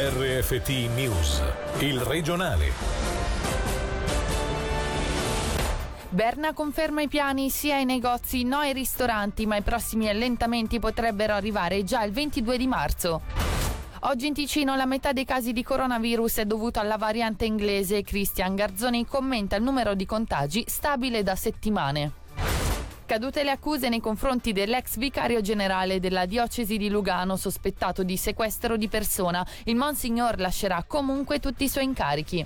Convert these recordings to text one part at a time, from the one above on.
RFT News, il regionale. Berna conferma i piani sia ai negozi, no ai ristoranti, ma i prossimi allentamenti potrebbero arrivare già il 22 di marzo. Oggi in Ticino la metà dei casi di coronavirus è dovuto alla variante inglese. Cristian Garzoni commenta il numero di contagi stabile da settimane. Cadute le accuse nei confronti dell'ex vicario generale della diocesi di Lugano sospettato di sequestro di persona. Il Monsignor lascerà comunque tutti i suoi incarichi.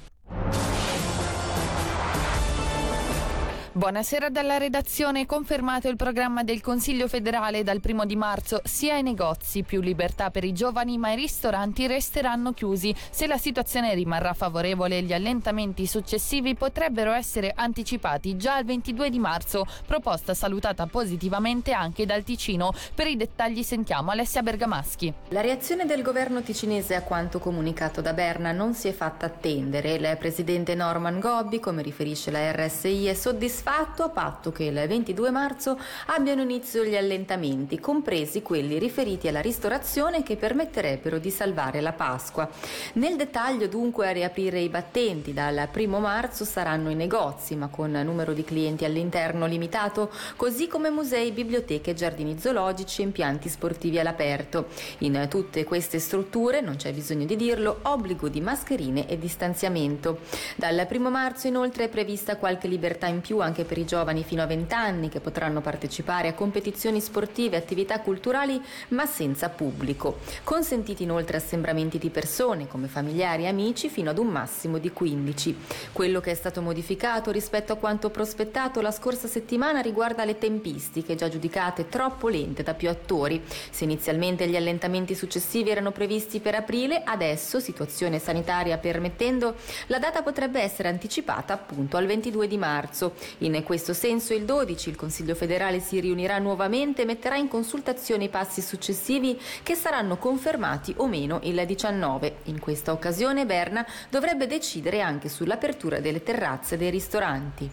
Buonasera dalla redazione. Confermato il programma del Consiglio federale dal primo di marzo. Sia i negozi, più libertà per i giovani, ma i ristoranti resteranno chiusi. Se la situazione rimarrà favorevole, gli allentamenti successivi potrebbero essere anticipati già al 22 di marzo. Proposta salutata positivamente anche dal Ticino. Per i dettagli sentiamo Alessia Bergamaschi. La reazione del governo ticinese a quanto comunicato da Berna non si è fatta attendere. Il presidente Norman Gobbi, come riferisce la RSI, è soddisfatto soddisfatto a patto che il 22 marzo abbiano inizio gli allentamenti, compresi quelli riferiti alla ristorazione che permetterebbero di salvare la Pasqua. Nel dettaglio dunque a riaprire i battenti dal 1 marzo saranno i negozi, ma con numero di clienti all'interno limitato, così come musei, biblioteche, giardini zoologici e impianti sportivi all'aperto. In tutte queste strutture, non c'è bisogno di dirlo, obbligo di mascherine e distanziamento. Dal 1 marzo inoltre è prevista qualche libertà in più anche anche per i giovani fino a 20 anni che potranno partecipare a competizioni sportive e attività culturali ma senza pubblico. Consentiti inoltre assembramenti di persone come familiari e amici fino ad un massimo di 15. Quello che è stato modificato rispetto a quanto prospettato la scorsa settimana riguarda le tempistiche già giudicate troppo lente da più attori. Se inizialmente gli allentamenti successivi erano previsti per aprile, adesso, situazione sanitaria permettendo, la data potrebbe essere anticipata appunto al 22 di marzo. In questo senso il 12 il Consiglio federale si riunirà nuovamente e metterà in consultazione i passi successivi che saranno confermati o meno il 19. In questa occasione Berna dovrebbe decidere anche sull'apertura delle terrazze dei ristoranti.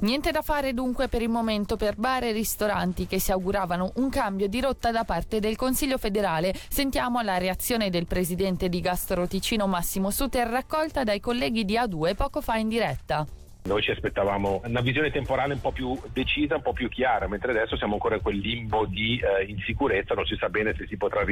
Niente da fare dunque per il momento per bar e ristoranti che si auguravano un cambio di rotta da parte del Consiglio federale. Sentiamo la reazione del presidente di Gastro Ticino Massimo Suter raccolta dai colleghi di A2 poco fa in diretta. Noi ci aspettavamo una visione temporale un po' più decisa, un po' più chiara, mentre adesso siamo ancora in quel limbo di eh, insicurezza, non si sa bene se si potrà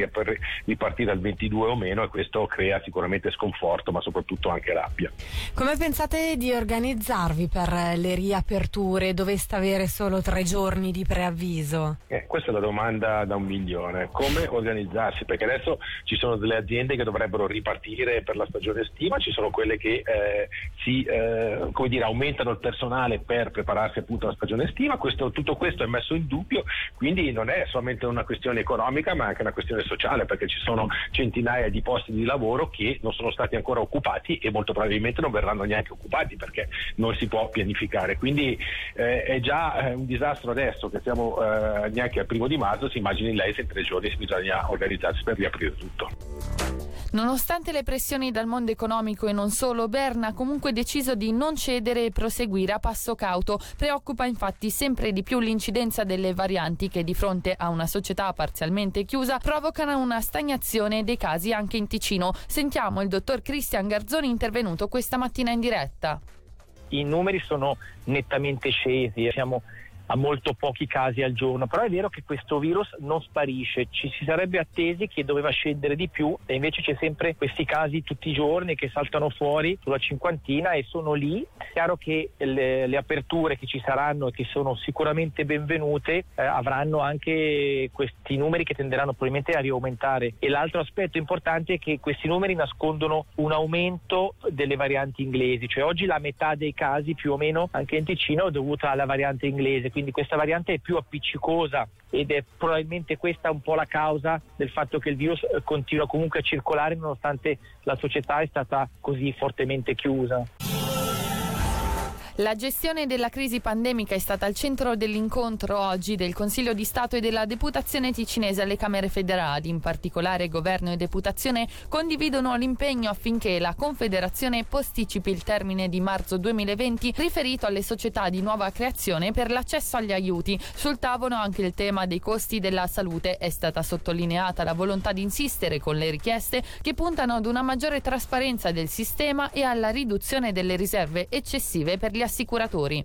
ripartire al 22 o meno e questo crea sicuramente sconforto, ma soprattutto anche rabbia. Come pensate di organizzarvi per le riaperture? Doveste avere solo tre giorni di preavviso? Eh, questa è la domanda da un milione. Come organizzarsi? Perché adesso ci sono delle aziende che dovrebbero ripartire per la stagione estiva, ci sono quelle che eh, si, eh, come dire, aumentano aumentano il personale per prepararsi appunto alla stagione estiva, questo, tutto questo è messo in dubbio, quindi non è solamente una questione economica ma anche una questione sociale perché ci sono centinaia di posti di lavoro che non sono stati ancora occupati e molto probabilmente non verranno neanche occupati perché non si può pianificare, quindi eh, è già eh, un disastro adesso che siamo eh, neanche al primo di marzo, si immagini lei se in tre giorni bisogna organizzarsi per riaprire tutto. Nonostante le pressioni dal mondo economico e non solo, Berna ha comunque deciso di non cedere e proseguire a passo cauto. Preoccupa infatti sempre di più l'incidenza delle varianti che di fronte a una società parzialmente chiusa provocano una stagnazione dei casi anche in Ticino. Sentiamo il dottor Cristian Garzoni intervenuto questa mattina in diretta. I numeri sono nettamente scesi, siamo a molto pochi casi al giorno, però è vero che questo virus non sparisce, ci si sarebbe attesi che doveva scendere di più e invece c'è sempre questi casi tutti i giorni che saltano fuori sulla cinquantina e sono lì. È chiaro che le, le aperture che ci saranno e che sono sicuramente benvenute eh, avranno anche questi numeri che tenderanno probabilmente a riaumentare e l'altro aspetto importante è che questi numeri nascondono un aumento delle varianti inglesi, cioè oggi la metà dei casi più o meno anche in Ticino è dovuta alla variante inglese quindi questa variante è più appiccicosa ed è probabilmente questa un po' la causa del fatto che il virus eh, continua comunque a circolare nonostante la società è stata così fortemente chiusa. La gestione della crisi pandemica è stata al centro dell'incontro oggi del Consiglio di Stato e della Deputazione ticinese alle Camere federali. In particolare Governo e Deputazione condividono l'impegno affinché la Confederazione posticipi il termine di marzo 2020 riferito alle società di nuova creazione per l'accesso agli aiuti. Sul tavolo anche il tema dei costi della salute. È stata sottolineata la volontà di insistere con le richieste che puntano ad una maggiore trasparenza del sistema e alla riduzione delle riserve eccessive per gli assicuratori.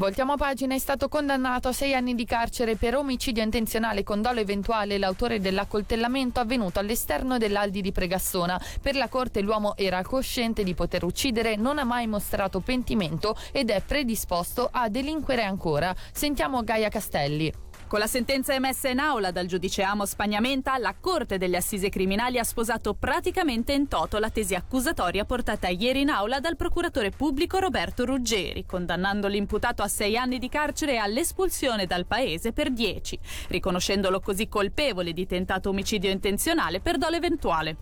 Voltiamo pagina, è stato condannato a sei anni di carcere per omicidio intenzionale con dolo eventuale l'autore dell'accoltellamento avvenuto all'esterno dell'Aldi di Pregassona. Per la Corte l'uomo era cosciente di poter uccidere, non ha mai mostrato pentimento ed è predisposto a delinquere ancora. Sentiamo Gaia Castelli. Con la sentenza emessa in aula dal giudice Amos Spagnamenta, la Corte delle Assise Criminali ha sposato praticamente in toto la tesi accusatoria portata ieri in aula dal procuratore pubblico Roberto Ruggeri, condannando l'imputato a sei anni di carcere e all'espulsione dal paese per dieci, riconoscendolo così colpevole di tentato omicidio intenzionale per dolo eventuale.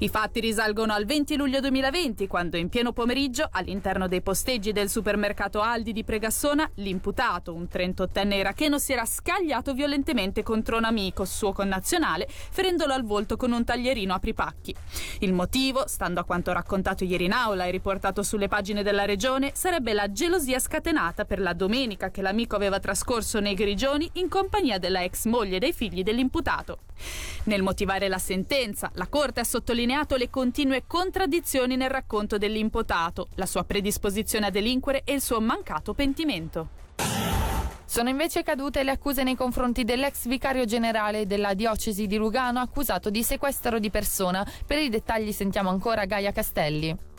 I fatti risalgono al 20 luglio 2020, quando in pieno pomeriggio, all'interno dei posteggi del supermercato Aldi di Pregassona, l'imputato, un 38enne iracheno, si era scagliato violentemente contro un amico, suo connazionale, ferendolo al volto con un taglierino apripacchi. Il motivo, stando a quanto raccontato ieri in aula e riportato sulle pagine della regione, sarebbe la gelosia scatenata per la domenica che l'amico aveva trascorso nei Grigioni in compagnia della ex moglie e dei figli dell'imputato. Nel motivare la sentenza, la Corte ha sottolineato le continue contraddizioni nel racconto dell'imputato, la sua predisposizione a delinquere e il suo mancato pentimento. Sono invece cadute le accuse nei confronti dell'ex vicario generale della diocesi di Lugano accusato di sequestro di persona. Per i dettagli sentiamo ancora Gaia Castelli.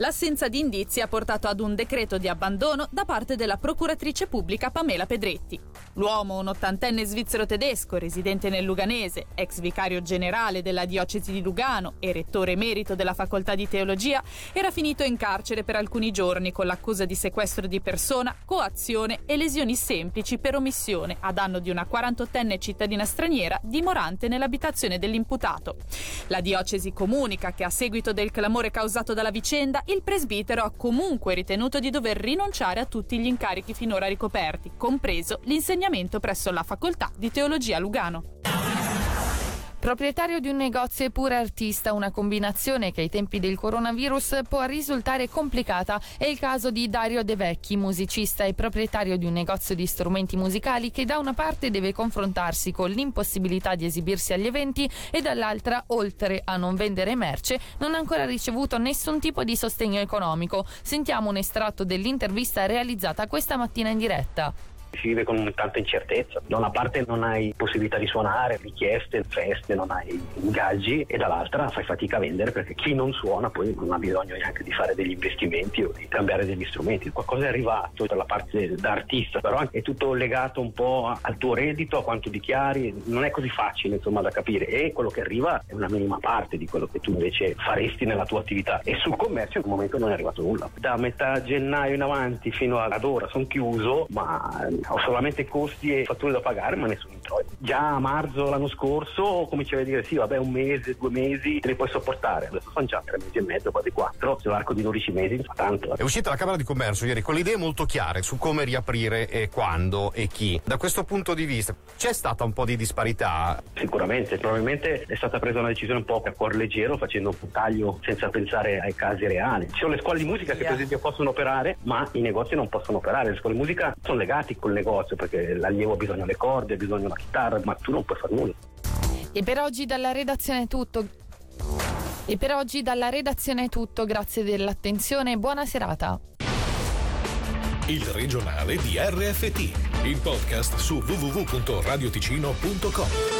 L'assenza di indizi ha portato ad un decreto di abbandono da parte della procuratrice pubblica Pamela Pedretti. L'uomo, un ottantenne svizzero tedesco residente nel Luganese, ex vicario generale della diocesi di Lugano e rettore emerito della facoltà di teologia, era finito in carcere per alcuni giorni con l'accusa di sequestro di persona, coazione e lesioni semplici per omissione a danno di una 48enne cittadina straniera dimorante nell'abitazione dell'imputato. La diocesi comunica che a seguito del clamore causato dalla vicenda il presbitero ha comunque ritenuto di dover rinunciare a tutti gli incarichi finora ricoperti, compreso l'insegnamento presso la facoltà di teologia Lugano. Proprietario di un negozio e pure artista, una combinazione che ai tempi del coronavirus può risultare complicata. È il caso di Dario De Vecchi, musicista e proprietario di un negozio di strumenti musicali che da una parte deve confrontarsi con l'impossibilità di esibirsi agli eventi e dall'altra, oltre a non vendere merce, non ha ancora ricevuto nessun tipo di sostegno economico. Sentiamo un estratto dell'intervista realizzata questa mattina in diretta si vive con tanta incertezza. Da una parte non hai possibilità di suonare, richieste, feste, non hai ingaggi e dall'altra fai fatica a vendere perché chi non suona poi non ha bisogno neanche di fare degli investimenti o di cambiare degli strumenti. Qualcosa è arrivato per la parte da artista, però è tutto legato un po' al tuo reddito, a quanto dichiari, non è così facile insomma da capire e quello che arriva è una minima parte di quello che tu invece faresti nella tua attività e sul commercio in un momento non è arrivato nulla. Da metà gennaio in avanti fino ad ora sono chiuso, ma ho solamente costi e fatture da pagare ma nessun introito. Già a marzo l'anno scorso cominciavi a dire sì vabbè un mese, due mesi te li puoi sopportare, adesso sono già tre mesi e mezzo, quasi quattro, sull'arco di 12 mesi fa tanto. È uscita la Camera di Commercio ieri con le idee molto chiare su come riaprire e quando e chi. Da questo punto di vista c'è stata un po' di disparità? Sicuramente, probabilmente è stata presa una decisione un po' a cuor leggero facendo un taglio senza pensare ai casi reali. Ci sono le scuole di musica che per esempio possono operare ma i negozi non possono operare, le scuole di musica sono legati col negozio perché l'allievo ha bisogno delle corde, ha bisogno della chitarra, ma tu non puoi fare nulla. E per oggi dalla redazione è tutto. E per oggi dalla redazione è tutto, grazie dell'attenzione e buona serata. Il regionale di RFT, il podcast su www.radioticino.com.